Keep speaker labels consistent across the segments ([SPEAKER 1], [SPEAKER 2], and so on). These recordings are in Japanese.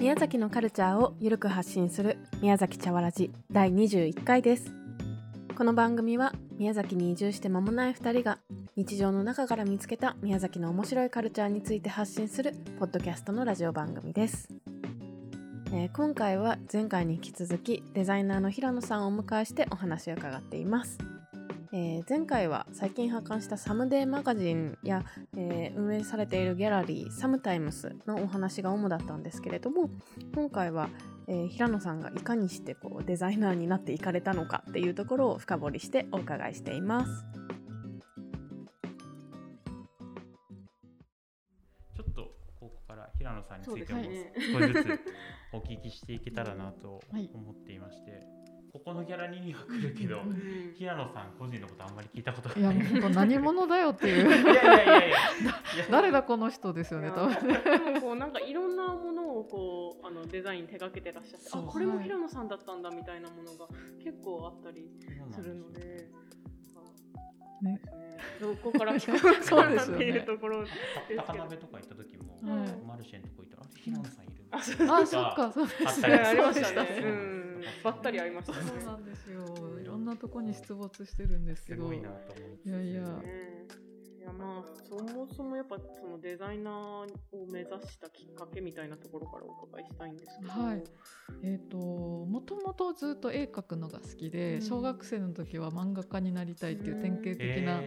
[SPEAKER 1] 宮崎のカルチャーをゆるく発信する宮崎茶わらじ第21回です。この番組は宮崎に移住して間もない2人が日常の中から見つけた宮崎の面白いカルチャーについて発信するポッドキャストのラジオ番組です、えー今回は前回に引き続きデザイナーの平野さんをお迎えしてお話を伺っています。えー前回は最近発刊したサムデーマガジンや、えー運営されているギャラリーサムタイムスのお話が主だったんですけれども今回は、えー平野さんがいかにしてこうデザイナーになっていかれたのかっていうところを深掘りしてお伺いしています。
[SPEAKER 2] ちょっとここから平野さんについても少しずつお聞きしていけたらなと
[SPEAKER 3] はい。
[SPEAKER 2] 思っていまして、ここのギャラリーには来るけど、
[SPEAKER 3] うん
[SPEAKER 2] 平野さん個人のことあんまり聞いたこと
[SPEAKER 3] いや
[SPEAKER 2] がない。
[SPEAKER 3] もう本当何者だよっていう
[SPEAKER 2] いやいやいやいや。
[SPEAKER 3] 誰だこの人ですよね多分ね
[SPEAKER 1] でもこうなんかいろんなものをこうあのデザイン手掛けてらっしゃってあこれも平野さんだったんだみたいなものが結構あったりするので。
[SPEAKER 3] ね
[SPEAKER 1] どこから聞こうかな っていうところですけど。
[SPEAKER 2] 高鍋とか行った時も、
[SPEAKER 3] はい
[SPEAKER 2] マルシェのとこ行ったら、平野さんいる
[SPEAKER 1] あそう
[SPEAKER 3] あそっかそう
[SPEAKER 2] あったり
[SPEAKER 1] ありましたね。うん、ばったり会いましたね。
[SPEAKER 3] そうなんですよ。いろんなとこに出没してるんですけど。
[SPEAKER 2] すごいなと思い
[SPEAKER 3] やいや
[SPEAKER 1] やまあそもそもやっぱそのデザイナーを目指したきっかけみたいなところからお伺いしたいんですけど、
[SPEAKER 3] はいえっ、ともともとずっと絵描くのが好きで、
[SPEAKER 1] うん
[SPEAKER 3] 小学生の時は漫画家になりたいっていう典型的な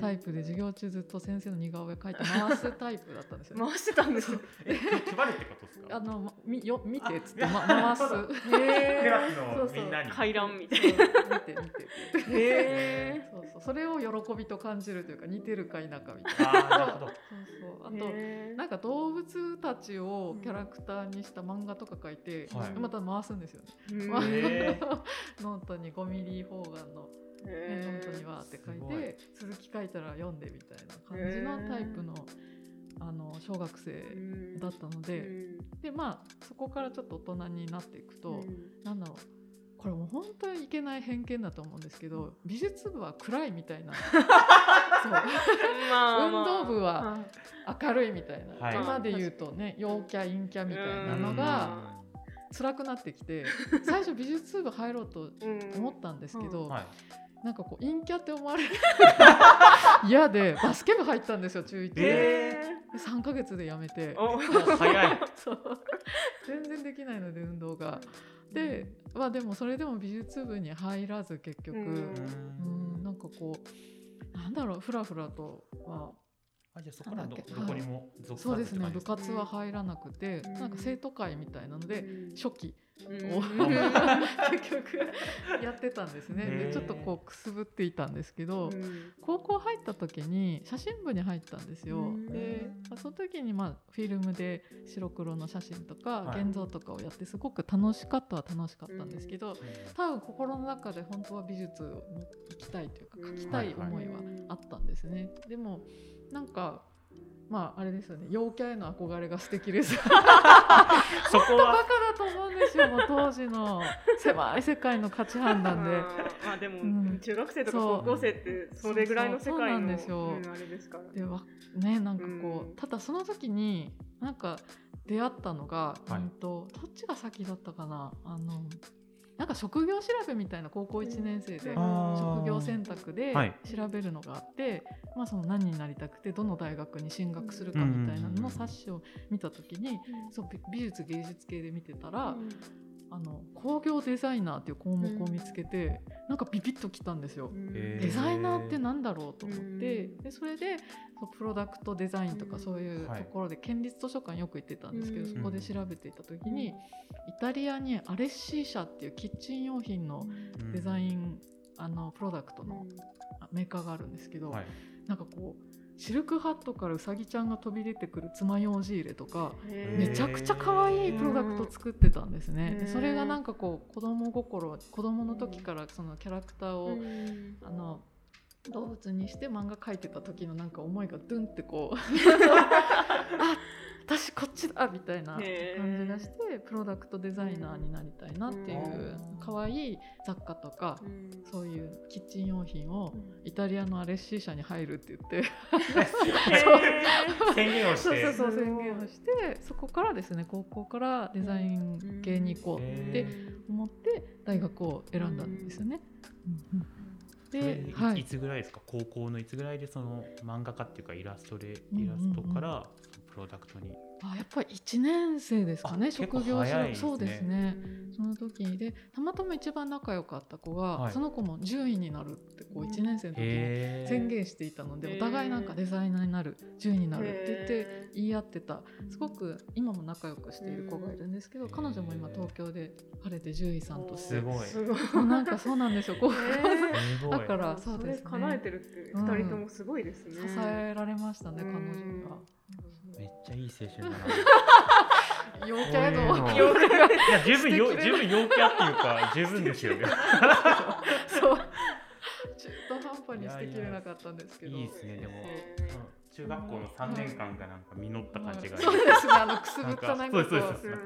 [SPEAKER 3] タイプで授業中ずっと先生の似顔絵描いて回すタイプだったんですよ、ね。
[SPEAKER 1] 回してたんですよ。
[SPEAKER 2] え、配るってことですか？
[SPEAKER 3] あのまみよ見てっつって、
[SPEAKER 2] あ
[SPEAKER 3] ま、回す。
[SPEAKER 1] へ
[SPEAKER 2] クラス
[SPEAKER 3] そうそう
[SPEAKER 2] のみんなに。
[SPEAKER 1] 回覧みたい
[SPEAKER 3] そう見て見て。
[SPEAKER 1] な。へ
[SPEAKER 3] そうそうそれを喜びと感じるというか似てるか否かみたいな。
[SPEAKER 2] あーなるほど。
[SPEAKER 3] そうそう。あと
[SPEAKER 1] え。
[SPEAKER 3] なんか動物たちをキャラクターにした漫画とか書いて、
[SPEAKER 2] はい。
[SPEAKER 3] また回すんですよね。ノートに5ミリ方眼の、ね、ノートにわーって書いて続き書いたら読んでみたいな感じのタイプのあの小学生だったので、でまあそこからちょっと大人になっていくと、なんだろう。これもう本当にいけない偏見だと思うんですけど美術部は暗いみたいな
[SPEAKER 1] まあ
[SPEAKER 3] 運動部は
[SPEAKER 1] は
[SPEAKER 3] 明るいみたいな、
[SPEAKER 2] はい。
[SPEAKER 3] 今で言うとね陽キャ陰キャみたいなのが辛くなってきて最初美術部入ろうと思ったんですけど、
[SPEAKER 2] はい。
[SPEAKER 3] なんかこう陰キャって思われる。嫌でバスケ部入ったんですよ中1で,、
[SPEAKER 2] え
[SPEAKER 3] で3ヶ月で辞めて。
[SPEAKER 1] お
[SPEAKER 2] もう早い。
[SPEAKER 3] そう。全然できないので運動が。で,、まあ、でもそれでも美術部に入らず結局、
[SPEAKER 1] う
[SPEAKER 3] うんん、なんかこうなんだろうふらふらと、は
[SPEAKER 2] あ、じゃあそこからどどこにも
[SPEAKER 3] あ、
[SPEAKER 2] 属
[SPEAKER 3] そうですね。部
[SPEAKER 2] か。
[SPEAKER 3] 活は入らなくて、
[SPEAKER 1] うん。
[SPEAKER 3] なんか生徒会みたいなので、初期
[SPEAKER 1] うん。
[SPEAKER 3] を 結局やってたんですね。でちょっとこうくすぶっていたんですけど、
[SPEAKER 1] うん。
[SPEAKER 3] 高校入った時に写真部に入ったんですよ。
[SPEAKER 1] うん。
[SPEAKER 3] でその時にまあフィルムで白黒の写真とか
[SPEAKER 2] はい。
[SPEAKER 3] 現像とかをやってすごく楽しかったは楽しかったんですけど、
[SPEAKER 2] うん。
[SPEAKER 3] 多分心の中で本当は美術を行きたいというか
[SPEAKER 1] うん
[SPEAKER 3] 描きたい。思いはあったんですね。でもなんかまああれですよね。陽キャへの憧れが素敵です。
[SPEAKER 2] そこ
[SPEAKER 3] バ
[SPEAKER 2] は
[SPEAKER 3] カだと思うんですよもう当時の。狭い世界の価値判断で。
[SPEAKER 1] まあでも、
[SPEAKER 3] うん。
[SPEAKER 1] 中学生とか高校生ってそれぐらいの世
[SPEAKER 3] そうそう。
[SPEAKER 1] 界の
[SPEAKER 3] そうなんですよ。
[SPEAKER 1] うんあれですから。
[SPEAKER 3] でわねなんかこう、
[SPEAKER 1] うん。
[SPEAKER 3] ただその時になんか出会ったのが、
[SPEAKER 2] はい。
[SPEAKER 3] うんとどっちが先だったかな。あのなんか職業調べみたいな高校1年生で職業選択で
[SPEAKER 2] はい。
[SPEAKER 3] 調べるのがあって、まあ、その何になりたくてどの大学に進学するかみたいなのの冊子を見た時に、そ美術芸術系で見てたら、あの工業デザイナーっていう項目を見つけて、なんかビビッときたんですよ。
[SPEAKER 2] へ
[SPEAKER 3] デザイナーってなんだろうと思って、
[SPEAKER 1] うん
[SPEAKER 3] でそれでプロダクトデザインとか
[SPEAKER 1] うん。
[SPEAKER 3] そういう
[SPEAKER 2] はい。
[SPEAKER 3] ところで県立図書館よく行ってたんですけど、
[SPEAKER 1] うん。
[SPEAKER 3] そこで調べていた時に、イタリアにアレッシー社っていうキッチン用品のデザイン、あのプロダクトのメーカーがあるんですけど、
[SPEAKER 2] はい。
[SPEAKER 3] なんかこうシルクハットからうさぎちゃんが飛び出てくる爪楊枝入れとかめちゃくちゃ可愛いプロダクト作ってたんですね。それがなんかこう子供心子供の時からそのキャラクターを、
[SPEAKER 1] うん。
[SPEAKER 3] あの動物にして漫画描いてた時のなんか思いがドゥンってこう。あ 私こっちだみたいな感じがしてプロダクトデザイナーになりたいなっていう
[SPEAKER 2] うん。
[SPEAKER 3] 可愛い雑貨とかそういうキッチン用品をイタリアのアレッシー社に入るって言って。
[SPEAKER 2] 宣言をして。
[SPEAKER 3] そうそうそう宣言をしてそこからですね高校からデザイン系に行こうって思って大学を選んだんですよね。うん。うん
[SPEAKER 2] それい,、、
[SPEAKER 3] ではい。い、
[SPEAKER 2] つぐらいですか？高校のいつぐらいでその漫画家っていうかイラストでイラストからプロダクトに、
[SPEAKER 3] あやっぱり1年生ですかね職業
[SPEAKER 2] 早いですね。
[SPEAKER 3] そうですね。その時でたまたま一番仲良かった子が、
[SPEAKER 2] はい。
[SPEAKER 3] その子も獣医になるってこう1年生の時に宣言していたので、お互いなんかデザイナーになる獣医になるって言って言い合ってたすごく今も仲良くしている子がいるんですけど、
[SPEAKER 2] うん。
[SPEAKER 3] 彼女も今東京で晴れて獣医さんとして。
[SPEAKER 2] すごい。
[SPEAKER 3] なんかそうなんですよ。こうだからそうですね。
[SPEAKER 1] れ叶えてるって人ともすごいですね。
[SPEAKER 3] 支えられましたね、彼女が。
[SPEAKER 2] めっちゃいい青春だな。
[SPEAKER 3] 陽キャや
[SPEAKER 2] の。
[SPEAKER 3] と
[SPEAKER 2] いや十分よ十分陽キャっていうか十分ですよ。ね
[SPEAKER 3] そうにしてきれなかったんですけど。
[SPEAKER 2] いいですねでも。
[SPEAKER 1] へー。
[SPEAKER 2] その中学校の三年間がなんか実った感じが
[SPEAKER 3] そうです。ねあのくすぶったなんかこ
[SPEAKER 2] そうですそうです
[SPEAKER 1] う。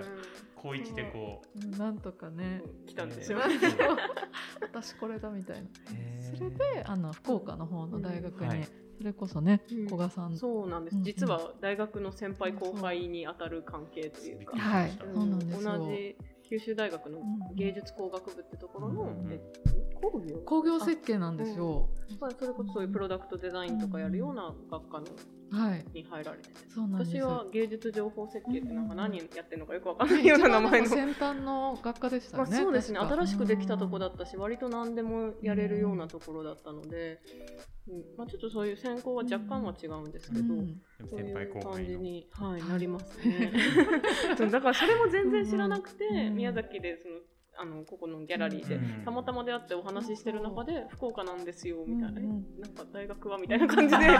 [SPEAKER 2] 高一でこ
[SPEAKER 3] う。なんとかね
[SPEAKER 1] 来たんです
[SPEAKER 2] ね
[SPEAKER 1] よ。
[SPEAKER 3] 私これだみたいな。それであの福岡の方の大学に
[SPEAKER 2] うんはい。
[SPEAKER 3] それこそね
[SPEAKER 1] うん。
[SPEAKER 3] 古賀さん。
[SPEAKER 1] そうなんです。
[SPEAKER 3] うん。
[SPEAKER 1] 実は大学の先輩後輩に当たる関係っていうか。
[SPEAKER 3] はい。
[SPEAKER 2] うん
[SPEAKER 3] そうなんですよ。
[SPEAKER 1] 同じ九州大学の
[SPEAKER 3] うん
[SPEAKER 1] 芸術工学部ってところの、
[SPEAKER 2] うん
[SPEAKER 1] え工業？
[SPEAKER 3] 工業設計なんですよ。
[SPEAKER 1] まあそれこそそういうプロダクトデザインとかやるような学科の
[SPEAKER 3] はい
[SPEAKER 1] に入られてて。
[SPEAKER 3] そうなんです。
[SPEAKER 1] 私は芸術情報設計ってなんか
[SPEAKER 3] うん
[SPEAKER 1] 何やってるのかよくわかんない。ような名前の
[SPEAKER 3] 先端の学科でした
[SPEAKER 1] まあ、そうですね。新しくできたとこだ
[SPEAKER 3] うん
[SPEAKER 1] ったし、割と何でもやれるようなところだったので、うん。まあ、ちょっとそういう専攻は若干は違うんですけど、
[SPEAKER 3] うん。
[SPEAKER 1] そうい
[SPEAKER 2] 先輩
[SPEAKER 1] う感
[SPEAKER 2] 後輩の。
[SPEAKER 1] じに、はい、
[SPEAKER 3] はい。
[SPEAKER 1] なりますね。そうだからそれも全然知らなくて、
[SPEAKER 3] うん。
[SPEAKER 1] 宮崎でそのあのここのギャラリーで、
[SPEAKER 2] うん。
[SPEAKER 1] たまたま出会ってお話ししてる中で福岡なんですよみたいな、
[SPEAKER 3] うんうん。
[SPEAKER 1] えなんか大学はみたいな感じで。
[SPEAKER 3] ね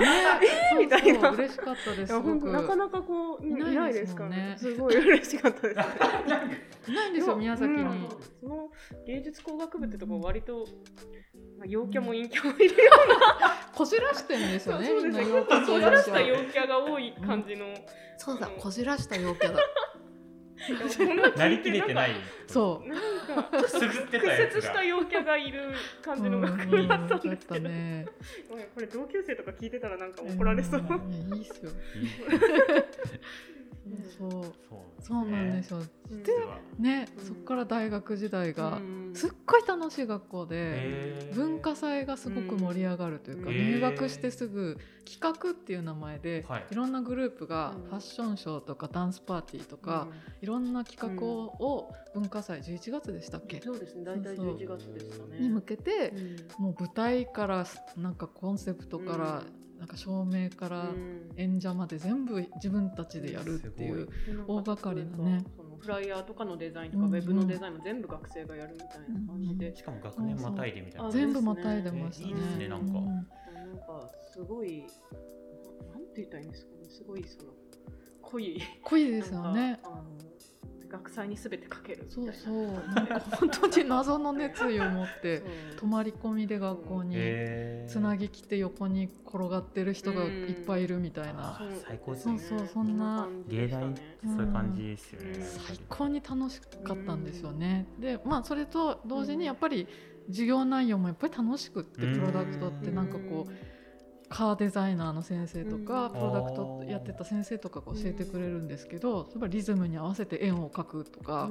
[SPEAKER 1] えーみたいな。
[SPEAKER 3] そうそう嬉しかったです
[SPEAKER 1] なかなかこう、うん
[SPEAKER 3] いないで
[SPEAKER 1] ですすか
[SPEAKER 3] ね。
[SPEAKER 1] ね。すごい嬉しかったです。
[SPEAKER 3] いないんですよ宮崎に、
[SPEAKER 1] うん。その芸術工学部ってところ割と、まあ、陽キャも陰キャもいるよ
[SPEAKER 3] こじらしてるんです
[SPEAKER 1] うな、
[SPEAKER 3] よね
[SPEAKER 1] こじらした陽キャが多い感じの、
[SPEAKER 3] そうだこじらした陽キャだ
[SPEAKER 1] な
[SPEAKER 2] りきれてない
[SPEAKER 3] そう。
[SPEAKER 1] なんか屈折した陽キャがいる感じの学
[SPEAKER 3] うん
[SPEAKER 1] 部だったんです
[SPEAKER 3] だ
[SPEAKER 1] けど、
[SPEAKER 3] ね
[SPEAKER 1] これ同級生とか聞いてたらなんか怒られそう、
[SPEAKER 3] いいっすよそう。
[SPEAKER 2] そう。
[SPEAKER 3] そうなんですよ。
[SPEAKER 1] うん
[SPEAKER 2] 実は。
[SPEAKER 3] ね、
[SPEAKER 1] うん。
[SPEAKER 3] そっから大学時代が
[SPEAKER 1] うん
[SPEAKER 3] すっごい楽しい学校で文化祭がすごく盛り上がるというか
[SPEAKER 1] うん。
[SPEAKER 3] 入学してすぐ企画っていう名前で
[SPEAKER 2] はい。
[SPEAKER 3] いろんなグループが
[SPEAKER 1] うん。
[SPEAKER 3] ファッションショーとかダンスパーティーとかいろんな企画をを文化祭11月でしたっけ？
[SPEAKER 1] そうですね。大体
[SPEAKER 3] そうそう。
[SPEAKER 1] 11月でしたね。
[SPEAKER 3] に向けて
[SPEAKER 1] うん。
[SPEAKER 3] もう舞台からなんかコンセプトからなんか照明から
[SPEAKER 1] うん。
[SPEAKER 3] 演者まで全部自分たちでやるっていう大掛かりなね。
[SPEAKER 1] そのフライヤーとかのデザインとか、ウェブのデザインも全部学生がやるみたいな感じで、
[SPEAKER 2] しかも学年またいでみたいな。
[SPEAKER 1] あ
[SPEAKER 3] 全部またいでましたね。
[SPEAKER 2] いいですねなんか。
[SPEAKER 3] う
[SPEAKER 1] なんかすごいなんて言ったらいいんですかね。すごいその濃い。
[SPEAKER 3] 濃いですよね。
[SPEAKER 1] あの学祭にすべてかけるみたいな。
[SPEAKER 3] そうそう。なんか本当に謎の熱意を持って 泊まり込みで学校につなぎきて横に転がってる人がいっぱいいるみたいな。
[SPEAKER 2] 最高ですね。
[SPEAKER 3] そうそうそんな。
[SPEAKER 2] 芸大そういう感じですよね。
[SPEAKER 1] うん。
[SPEAKER 3] 最高に楽しかったんですよね。でまあそれと同時にやっぱり授業内容もやっぱり楽しくって
[SPEAKER 2] うん。
[SPEAKER 3] プロダクトってなんかこうカーデザイナーの先生とか
[SPEAKER 1] うん。
[SPEAKER 3] プロダクトやってた先生とかが教えてくれるんですけど例えばリズムに合わせて円を描くとか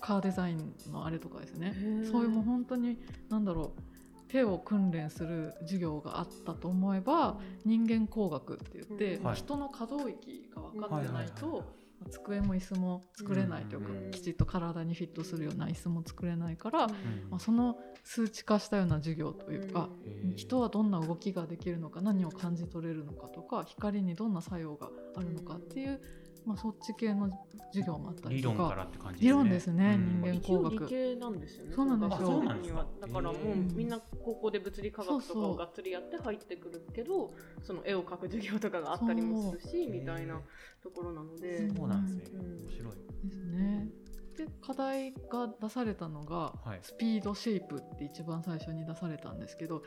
[SPEAKER 3] カーデザインのあれとかですね。そういうもう本当に何だろう手を訓練する授業があったと思えば人間工学って言って、人の可動域が分かってないと、机も椅子も作れないというか、
[SPEAKER 1] うん
[SPEAKER 3] きちっと体にフィットするような椅子も作れないから、
[SPEAKER 2] うん。
[SPEAKER 3] まあ、その数値化したような授業というか、
[SPEAKER 2] へー。
[SPEAKER 3] 人はどんな動きができるのか何を感じ取れるのかとか光にどんな作用があるのかっていう、まあ、そっち系の授業もあったりとか。
[SPEAKER 2] 理論からって感じ
[SPEAKER 3] 理論ですね
[SPEAKER 2] うん。
[SPEAKER 3] 人間工学。
[SPEAKER 1] 理系なんですよね。
[SPEAKER 3] そうなんですよ。
[SPEAKER 1] だからもうみんな高校で物理科学とかをがっつりやって入ってくるけど、その絵を描く授業とかがあったりもするしみたいなところなので、
[SPEAKER 2] そうなんですね
[SPEAKER 1] うん
[SPEAKER 2] 面白い。
[SPEAKER 3] ですね。で課題が出されたのが
[SPEAKER 2] はい。
[SPEAKER 3] スピードシェイプって一番最初に出されたんですけど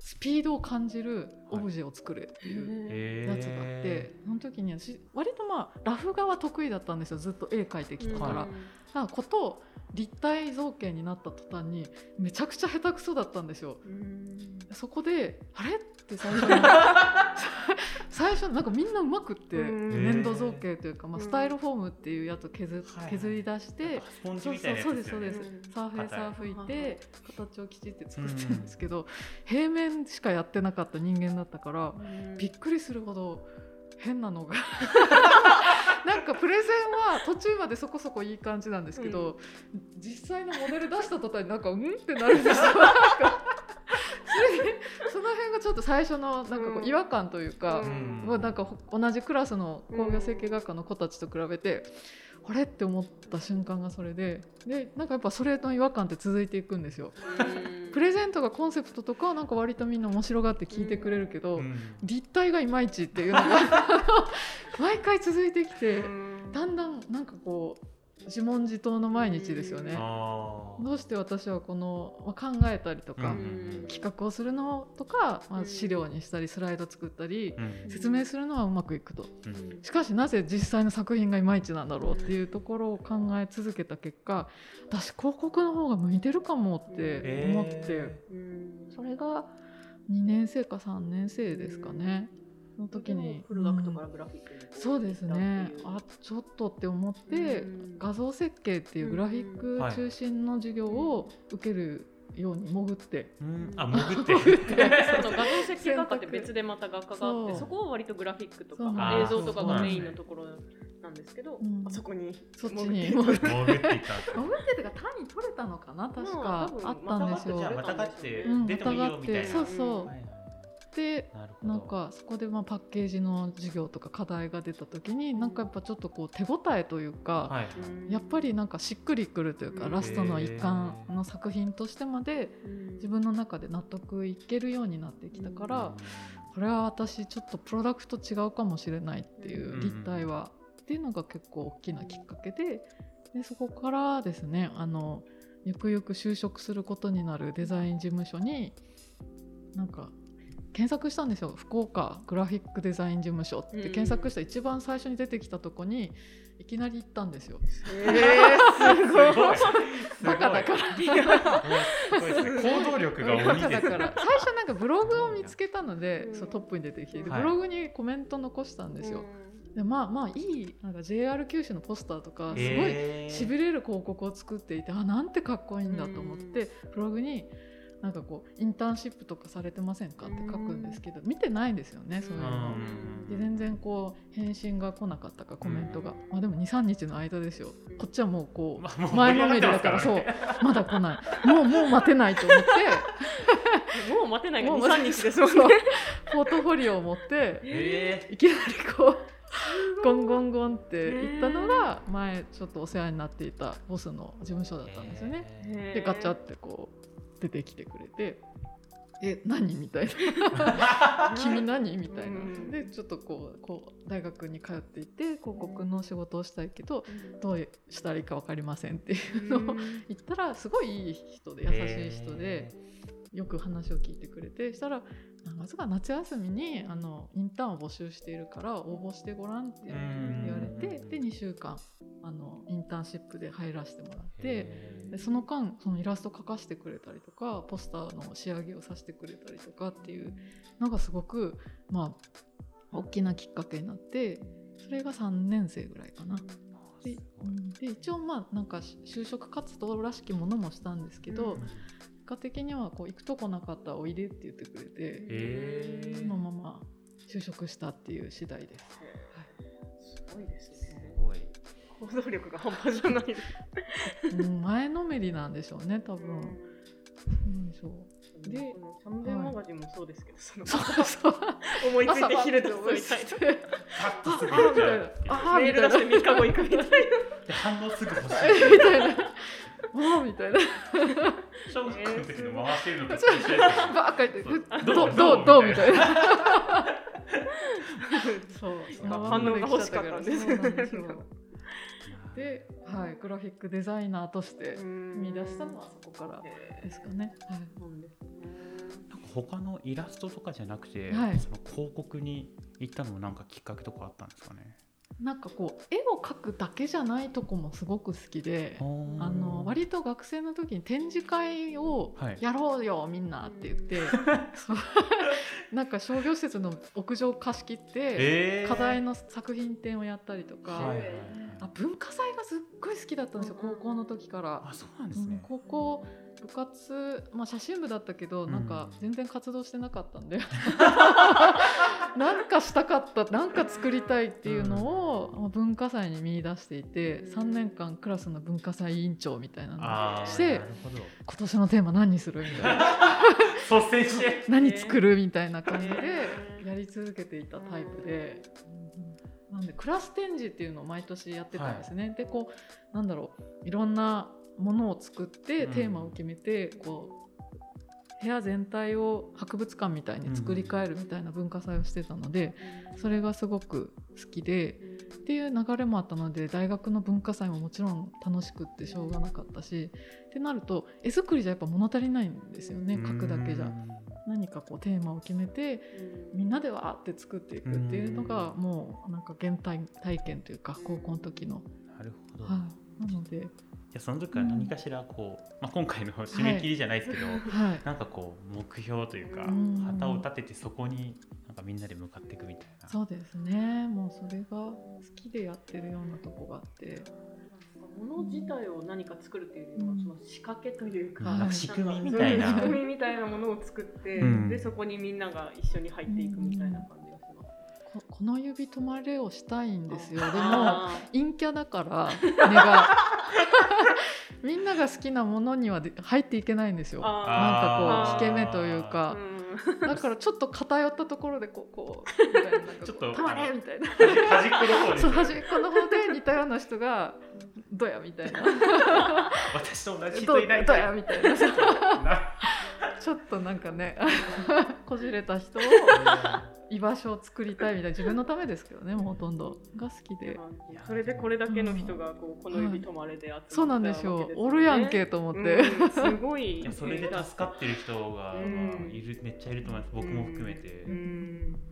[SPEAKER 3] スピードを感じるオブジェを作れっていう
[SPEAKER 2] へ
[SPEAKER 3] やつがあって、その時に私割とまあラフ画は得意だったんですよ。ずっと絵描いてきたから。
[SPEAKER 2] はい。
[SPEAKER 3] なんかこと立体造形になった途端にめちゃくちゃ下手くそだったんですよ。そこであれ？って最初の 最初なんかみんなうまくって
[SPEAKER 1] うん。
[SPEAKER 3] 粘土造形というか、まあ、
[SPEAKER 1] うん。
[SPEAKER 3] スタイルフォームっていうやつを削,、削り出して、
[SPEAKER 2] スポンジ
[SPEAKER 3] そう
[SPEAKER 2] みたいなやつ
[SPEAKER 3] そうですそうです、
[SPEAKER 1] うん。
[SPEAKER 3] サーフェイサー
[SPEAKER 2] 硬
[SPEAKER 3] 拭いて形をきちって作ってるんですけど、平面しかやってなかった人間だったから、びっくりするほど変なのが。なんかプレゼンは途中までそこそこいい感じなんですけど、実際のモデル出した途端になんかうんってなるんですよ。ちょっと最初のなんかこう違和感というか、
[SPEAKER 2] うん。
[SPEAKER 3] まあなんかほ同じクラスの工業設計学科の子たちと比べて、あれ？って思った瞬間がそれででなんかやっぱそれの違和感って続いていくんですよ。プレゼントがコンセプトとかはなんか割とみんな面白がって聞いてくれるけど、
[SPEAKER 2] うん。
[SPEAKER 3] 立体がいまいちっていうのが 毎回続いてきてだんだんなんかこう自問自答の毎日ですよね。
[SPEAKER 2] あー。
[SPEAKER 3] どうして私はこの、まあ、考えたりとか、
[SPEAKER 2] うん。
[SPEAKER 3] 企画をするのとか、まあ、
[SPEAKER 1] うん。
[SPEAKER 3] 資料にしたりスライド作ったり、
[SPEAKER 2] うん。
[SPEAKER 3] 説明するのはうまくいくと。
[SPEAKER 2] うん。
[SPEAKER 3] しかしなぜ実際の作品がいまいちなんだろうっていうところを考え続けた結果私広告の方が向いてるかもって思って、
[SPEAKER 2] え
[SPEAKER 3] それが2年生か3年生ですかね、その時に。
[SPEAKER 1] フル学とからグラフィックに。
[SPEAKER 3] そうですね。あちょっとって思って、画像設計っていうグラフィック中心の授業を受けるように潜って、
[SPEAKER 2] うん。あ潜って。
[SPEAKER 1] その画像設計学科って別でまた学科があって
[SPEAKER 3] そ
[SPEAKER 1] こは割とグラフィックとか映像とかがメインのところなんですけど、
[SPEAKER 3] うん
[SPEAKER 1] あそこに
[SPEAKER 3] そっちに
[SPEAKER 1] 潜って。
[SPEAKER 3] 潜って
[SPEAKER 2] 潜っていった。
[SPEAKER 3] 潜っててか単に取れたのかな？確かあったんですよ。
[SPEAKER 2] またがって
[SPEAKER 3] うん
[SPEAKER 2] 出てもいいよみたいな、
[SPEAKER 3] そうそう。
[SPEAKER 2] はいはい
[SPEAKER 3] で
[SPEAKER 2] なるほど。
[SPEAKER 3] なんかそこでまあパッケージの授業とか課題が出た時になんかやっぱちょっとこう手応えというか、
[SPEAKER 2] はい。
[SPEAKER 3] やっぱりなんかしっくりくるというか、
[SPEAKER 1] うん
[SPEAKER 3] ラストの一環の作品としてまで自分の中で納得いけるようになってきたから、これは私ちょっとプロダクト違うかもしれないっていう
[SPEAKER 2] うん。
[SPEAKER 3] 立体は、っていうのが結構大きなきっかけででそこからですねあのゆくゆく就職することになるデザイン事務所になんか検索したんですよ。福岡グラフィックデザイン事務所って。
[SPEAKER 1] うん。
[SPEAKER 3] 検索した一番最初に出てきたとこにいきなり行ったんですよ。
[SPEAKER 1] えー、すごい。
[SPEAKER 2] すごい。
[SPEAKER 3] バカだから。
[SPEAKER 2] すごい。ですね。行動力が
[SPEAKER 3] バ
[SPEAKER 2] 鬼です
[SPEAKER 3] カだから。最初なんかブログを見つけたので、
[SPEAKER 1] うん。
[SPEAKER 3] そうトップに出てきてブログにコメント残したんですよ。でまあまあいいなんか JR 九州のポスターとかすごい
[SPEAKER 2] えー
[SPEAKER 3] しびれる広告を作っていてあなんてかっこいいんだと思ってブログになんかこうインターンシップとかされてませんかって書くんですけど見てないんですよねそういうの。で全然こう返信が来なかったかコメントが、まあでも23日の間ですよ。こっちはもうこ
[SPEAKER 2] う
[SPEAKER 3] う前のめりだからそう。まだ来ない。もうもう待てないと思って。
[SPEAKER 1] もう待てないが
[SPEAKER 3] もう
[SPEAKER 1] 23日です
[SPEAKER 3] そう。ポートフォリオを持って
[SPEAKER 2] え。
[SPEAKER 3] いきなりこうゴンゴンゴンって言ったのが前ちょっとお世話になっていたボスの事務所だ
[SPEAKER 2] ー
[SPEAKER 3] ったんですよね。
[SPEAKER 2] え。
[SPEAKER 3] でガチャってこう出てきてくれて「え何?」みたいな 「君何?」みたいな
[SPEAKER 1] うん
[SPEAKER 3] でちょっとこうこう大学に通っていて広告の仕事をしたいけどどうしたらいいか分かりませんっていうのを言ったらすごいいい人で優しい人で。よく話を聞いてくれてしたら「まずは夏休みにあのインターンを募集しているから応募してごらん」って言われてで2週間あのインターンシップで入らせてもらってでその間そのイラスト描かせてくれたりとかポスターの仕上げをさせてくれたりとかっていうのがすごくまあ大きなきっかけになってそれが3年生ぐらいかな。で一応まあなんか就職活動らしきものもしたんですけど、
[SPEAKER 1] うん。
[SPEAKER 3] 結果的にはこう行くとこなかったらおいでって言ってくれて、
[SPEAKER 2] え
[SPEAKER 3] そのまま就職したっていう次第です。
[SPEAKER 1] すごいです
[SPEAKER 2] す
[SPEAKER 1] ね。
[SPEAKER 2] ごい
[SPEAKER 1] 行動力が半端じゃないです。
[SPEAKER 3] うん前のめりなんでしょうね多分。なんでしょう。で
[SPEAKER 1] このサンデーマガジンもそうですけど、その
[SPEAKER 3] そうそう。
[SPEAKER 1] 思いついて昼と
[SPEAKER 3] 朝思い
[SPEAKER 1] みたい
[SPEAKER 3] ついて
[SPEAKER 2] パッとすぐ
[SPEAKER 3] あみたいなあ
[SPEAKER 1] な。メール出して3日後行くみたいな。
[SPEAKER 2] で反応すぐ欲しい
[SPEAKER 3] みたいな。ああみたいな。
[SPEAKER 2] 小学校の時の回してるのと一緒ですよね
[SPEAKER 3] バー書いて
[SPEAKER 2] そう。
[SPEAKER 3] どう。
[SPEAKER 2] どう。
[SPEAKER 3] どう。どう。み
[SPEAKER 2] たい
[SPEAKER 3] な。そう。
[SPEAKER 1] 反応が欲しかったんです
[SPEAKER 3] そう。なんですよで、はい、グラフィックデザイナーとして
[SPEAKER 1] 生
[SPEAKER 3] 生み出したのはそこからですかね。はい。
[SPEAKER 1] なん
[SPEAKER 2] か他のイラストとかじゃなくて、
[SPEAKER 3] はい
[SPEAKER 2] その広告に行ったのもなんかきっかけとかあったんですかね
[SPEAKER 3] なんかこう絵を描くだけじゃないとこもすごく好きであの割と学生の時に展示会をやろうよ、みんなって言って なんか商業施設の屋上貸し切って課題の作品展をやったりとか、はいはいはい、あ文化祭がすっごい好きだったんですよ高校の時から。
[SPEAKER 2] あそうなんですね、
[SPEAKER 3] うん、高校部活、まあ、写真部だったけど、なんか全然活動してなかったんで なんかしたかったなんか作りたいっていうのを、文化祭に見出していて3年間クラスの文化祭委員長みたいなのをして今年のテーマ何にするみたいな。
[SPEAKER 2] 率先して。
[SPEAKER 3] 何作るみたいな感じでやり続けていたタイプで。なんでクラス展示っていうのを毎年やってたんですね。はい、でこうなんだろういろんなものを作ってテーマを決めて、こう部屋全体を博物館みたいに作り変えるみたいな文化祭をしてたので、それがすごく好きでっていう流れもあったので大学の文化祭ももちろん楽しくってしょうがなかったしってなると絵作りじゃやっぱ物足りないんですよね描くだけじゃ。何かこうテーマを決めてみんなでわーって作っていくっていうのがもうなんか原体体験というか高校の時の。
[SPEAKER 2] なるほど、
[SPEAKER 3] はい、なので
[SPEAKER 2] じゃその時から何かしらこう、まあ、今回の締め切りじゃないですけど、はい、なんかこう目標というか旗を立ててそこになんかみんなで向かっていくみたいな。
[SPEAKER 3] そうですね。もうそれが好きでやってるようなとこがあって。
[SPEAKER 1] もの自体を何か作るっていうよりも、その仕掛けというか、
[SPEAKER 2] うん、仕組みみたいな。
[SPEAKER 1] 仕組みみたいなものを作って、うん、でそこにみんなが一緒に入っていくみたいな感じがします。
[SPEAKER 3] この指止まれをしたいんですよ。でも陰キャだから 根が みんなが好きなものには入っていけないんですよ。なんかこう引け目というか。だからちょっと偏ったところでこうこう みたいな。ちょっと「たまれ!」みたいな。
[SPEAKER 2] 端っこの方で、
[SPEAKER 3] そう端っこの方で似たような人が「どや」みたいな。
[SPEAKER 2] 私と同じ人いない
[SPEAKER 3] どやみたいなちょっとなんかねこじれた人を居場所を作りたいみたいな自分のためですけどねもうほとんどが好きで。
[SPEAKER 1] それでこれだけの人がこうこの指止まれで集まっ
[SPEAKER 3] て、そうなんですよ。おるやんけと思って、う
[SPEAKER 1] ん、すごい。
[SPEAKER 2] いそれで助かってる人が、いるめっちゃいると思います。僕も含めて、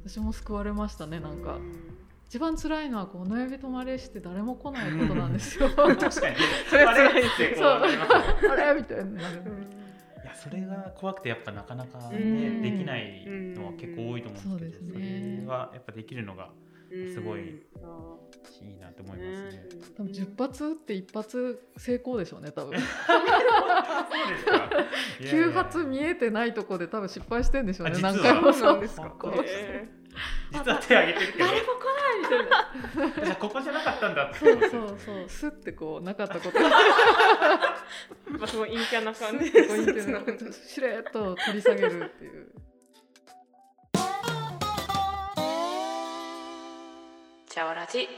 [SPEAKER 3] 私も救われましたねなんか。一番辛いのはこう親指止まれして誰も来ないことなんですよ。
[SPEAKER 2] 確かに。それ辛いって
[SPEAKER 3] そう。あれ？みたいな。
[SPEAKER 2] それが怖くてやっぱなかなか、ね、できないのは結構多いと思うんですけど、それはやっぱできるのがすごいいいなと思いますね。
[SPEAKER 3] 多分10発打って一発成功でしょうね多分。そう
[SPEAKER 2] ですか。
[SPEAKER 3] 9発見えてないとこで多分失敗してんでしょうね。
[SPEAKER 2] 何回も
[SPEAKER 1] そうですか。
[SPEAKER 2] 実は手挙げてるけど。
[SPEAKER 3] 誰も来ないみたいな。
[SPEAKER 2] ここじゃなかったんだ
[SPEAKER 3] そうそうそう。すってこうなかったこと。
[SPEAKER 1] まあすごい陰キャな感じ。
[SPEAKER 3] しれっと取り下げるっていう。
[SPEAKER 1] チャオラジ。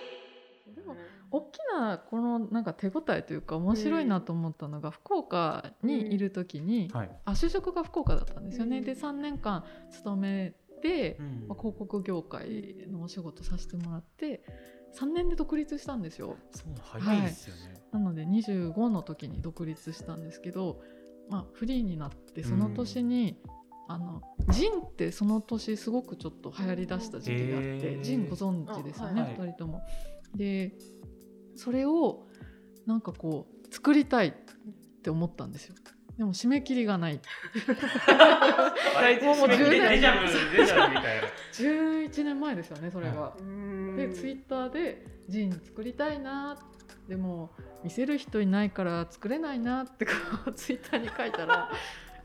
[SPEAKER 3] でも大きなこのなんか手応えというか面白いなと思ったのが、福岡にいる時に、うんはい、あ就職が福岡だったんですよね。で3年間勤めて、うん、まあ、広告業界のお仕事させてもらって3年で独立したんですよ。
[SPEAKER 2] そう早いですよね、
[SPEAKER 3] はい、なので25の時に独立したんですけど、まあ、フリーになってその年に、うん、あのジンってその年すごくちょっと流行りだした時期があって、ジンご存知ですよね、はい、2人とも。でそれをなんかこう作りたいって思ったんですよ。でも締め切りがない。もう
[SPEAKER 2] 10年。
[SPEAKER 3] 11年前ですよね、それが。で、ツイッターでジン作りたいな。でも見せる人いないから作れないなってツイッターに書いたら。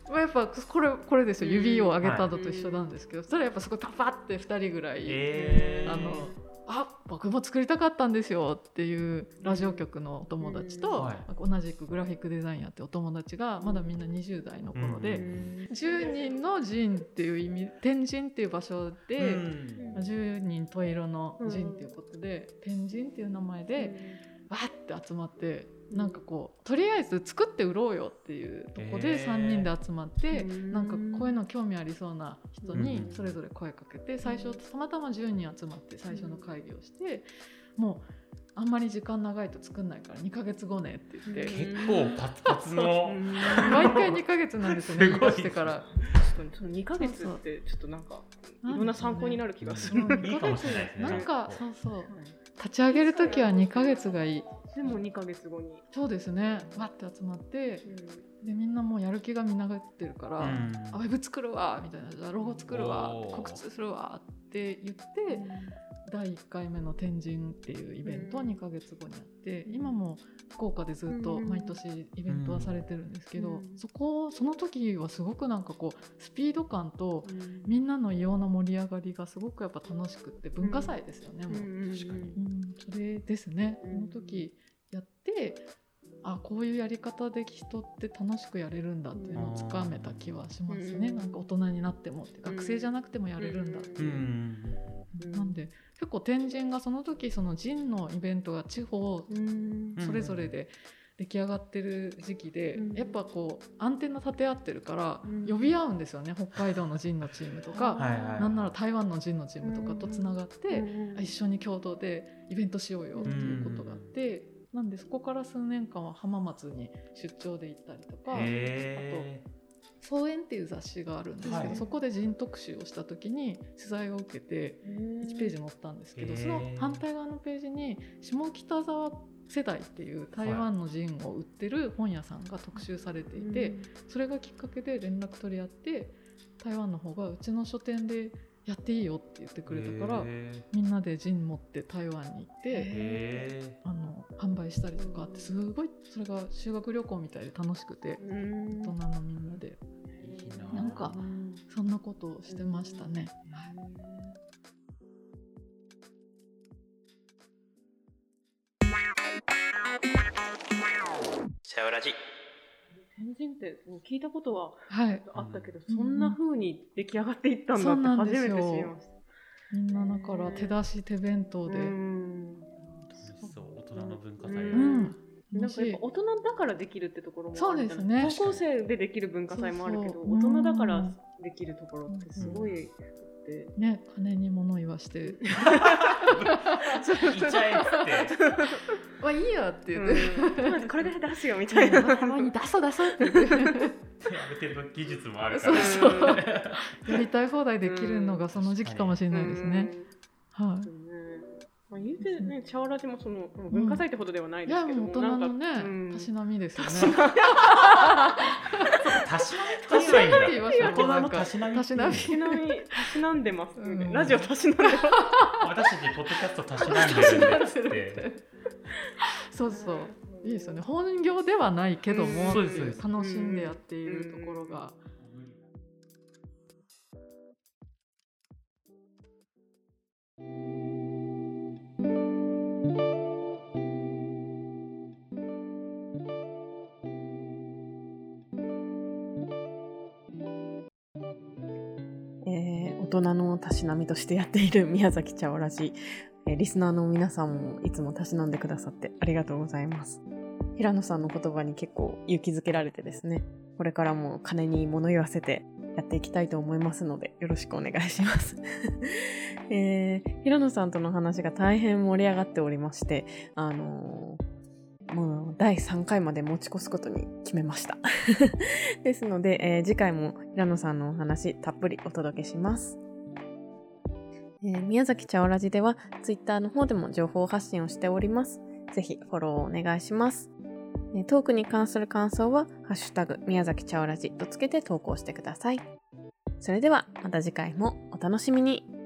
[SPEAKER 3] まあ、やっぱこれこれですよ指を上げたのと一緒なんですけど、そしたらやっぱそこパパって2人ぐらい、あのあ僕も作りたかったんですよっていうラジオ局のお友達と、はい、同じくグラフィックデザインやってお友達がまだみんな20代の頃で、うん、10人の陣っていう意味天神っていう場所で、うん、10人十色の陣っていうことで、天神っていう名前でわって集まってなんかこうとりあえず作って売ろうよっていうとこで3人で集まって、えー、なんかこういうの興味ありそうな人にそれぞれ声かけて最初たまたま10人集まって最初の会議をしてもうあんまり時間長いと作んないから2か月後ねって言って。
[SPEAKER 2] 結構パツパツの。
[SPEAKER 3] 毎回2か月なんですよね言いしてから。
[SPEAKER 1] その2か月ってちょっとなんかいろんな参考になる気がする。
[SPEAKER 2] な
[SPEAKER 3] んかそうそう。立ち上げる時は2ヶ月がいい
[SPEAKER 1] でも2ヶ月後に。
[SPEAKER 3] そうですね。わって集まって、うん、でみんなもうやる気がみながってるから「うん、あウェブ作るわ」みたいな「じゃあロゴ作るわ」「告知するわ」って言って、うん、第1回目の天神っていうイベントは2ヶ月後にあって、今も福岡でずっと毎年イベントはされてるんですけど、そこその時はすごくなんかこうスピード感とみんなの異様な盛り上がりがすごくやっぱ楽しくって文化祭ですよね、もう。確かに、うん、それですね。その時やってあこういうやり方で人って楽しくやれるんだっていうのをつかめた気はしますね、うん、なんか大人になってもって学生じゃなくてもやれるんだっていう。うん、なんで結構天神がその時その神のイベントが地方それぞれで出来上がってる時期で、やっぱこうアンテナ立て合ってるから呼び合うんですよね、北海道の神のチームとか、なんなら台湾の神のチームとかとつながって、一緒に共同でイベントしようよっていうことがあって。なんでそこから数年間は浜松に出張で行ったりとかあと「草園」っていう雑誌があるんですけど、はい、そこで人特集をした時に取材を受けて1ページ載ったんですけどその反対側のページに下北沢世代っていう台湾のジンを売ってる本屋さんが特集されていて、それがきっかけで連絡取り合って台湾の方がうちの書店でやっていいよって言ってくれたからみんなでジン持って台湾に行ってあの販売したりとかってすごいそれが修学旅行みたいで楽しくて大人のみんなで。なんかそんなことをしてましたね。
[SPEAKER 2] さよラジ
[SPEAKER 1] 天神って聞いたことはあったけど、はい、そんな風に出来上がっていったんだって初めて知りました。
[SPEAKER 3] みんなだから手出し手弁当で。
[SPEAKER 2] そう大人の文化祭、う
[SPEAKER 1] ん、なんかやっぱ大人だからできるってところも
[SPEAKER 3] そうですね。
[SPEAKER 1] 高校生でできる文化祭もあるけど大人だからできるところってすごい
[SPEAKER 3] って。ね金に物言わして「
[SPEAKER 2] 言っちゃえ」っつって「
[SPEAKER 3] まあいいや」って言って、
[SPEAKER 1] うん、これで出すよみたいな。
[SPEAKER 3] たまに出そう出そうって言ってある
[SPEAKER 2] 程度技術もあるから。そうそう。
[SPEAKER 3] やりたい放題できるのがその時期かもしれないですね、はい、
[SPEAKER 1] まあ、言うてね、チャワラジもその文化祭ってほどではない。ですけど、
[SPEAKER 3] うん、いや大人のね、たしなみですよね。
[SPEAKER 2] たしなみたしなみって言いました
[SPEAKER 3] 大人のたしなみ。たしなみ。た
[SPEAKER 1] しなんでます。ラジオたしなんでます。
[SPEAKER 2] 私たちポッドキャストたしなんでるんって。
[SPEAKER 3] そうそう。いいですよね。本業ではないけども、楽しんでやっているところが。
[SPEAKER 1] 大人のたしなみとしてやっている 宮崎茶わらじ、えリスナーの皆さんもいつもたしなんでくださってありがとうございます。平野さんの言葉に結構勇気づけられてですね、これからも金に物言わせてやっていきたいと思いますので、よろしくお願いします。えー、平野さんとの話が大変盛り上がっておりまして、あのーもう第3回まで持ち越すことに決めました。ですので、えー、次回も平野さんのお話たっぷりお届けします。えー、宮崎茶わらじでは Twitter の方でも情報発信をしております。ぜひフォローお願いします。えー、トークに関する感想は、ハッシュタグ宮崎茶わらじとつけて投稿してください。それではまた次回もお楽しみに。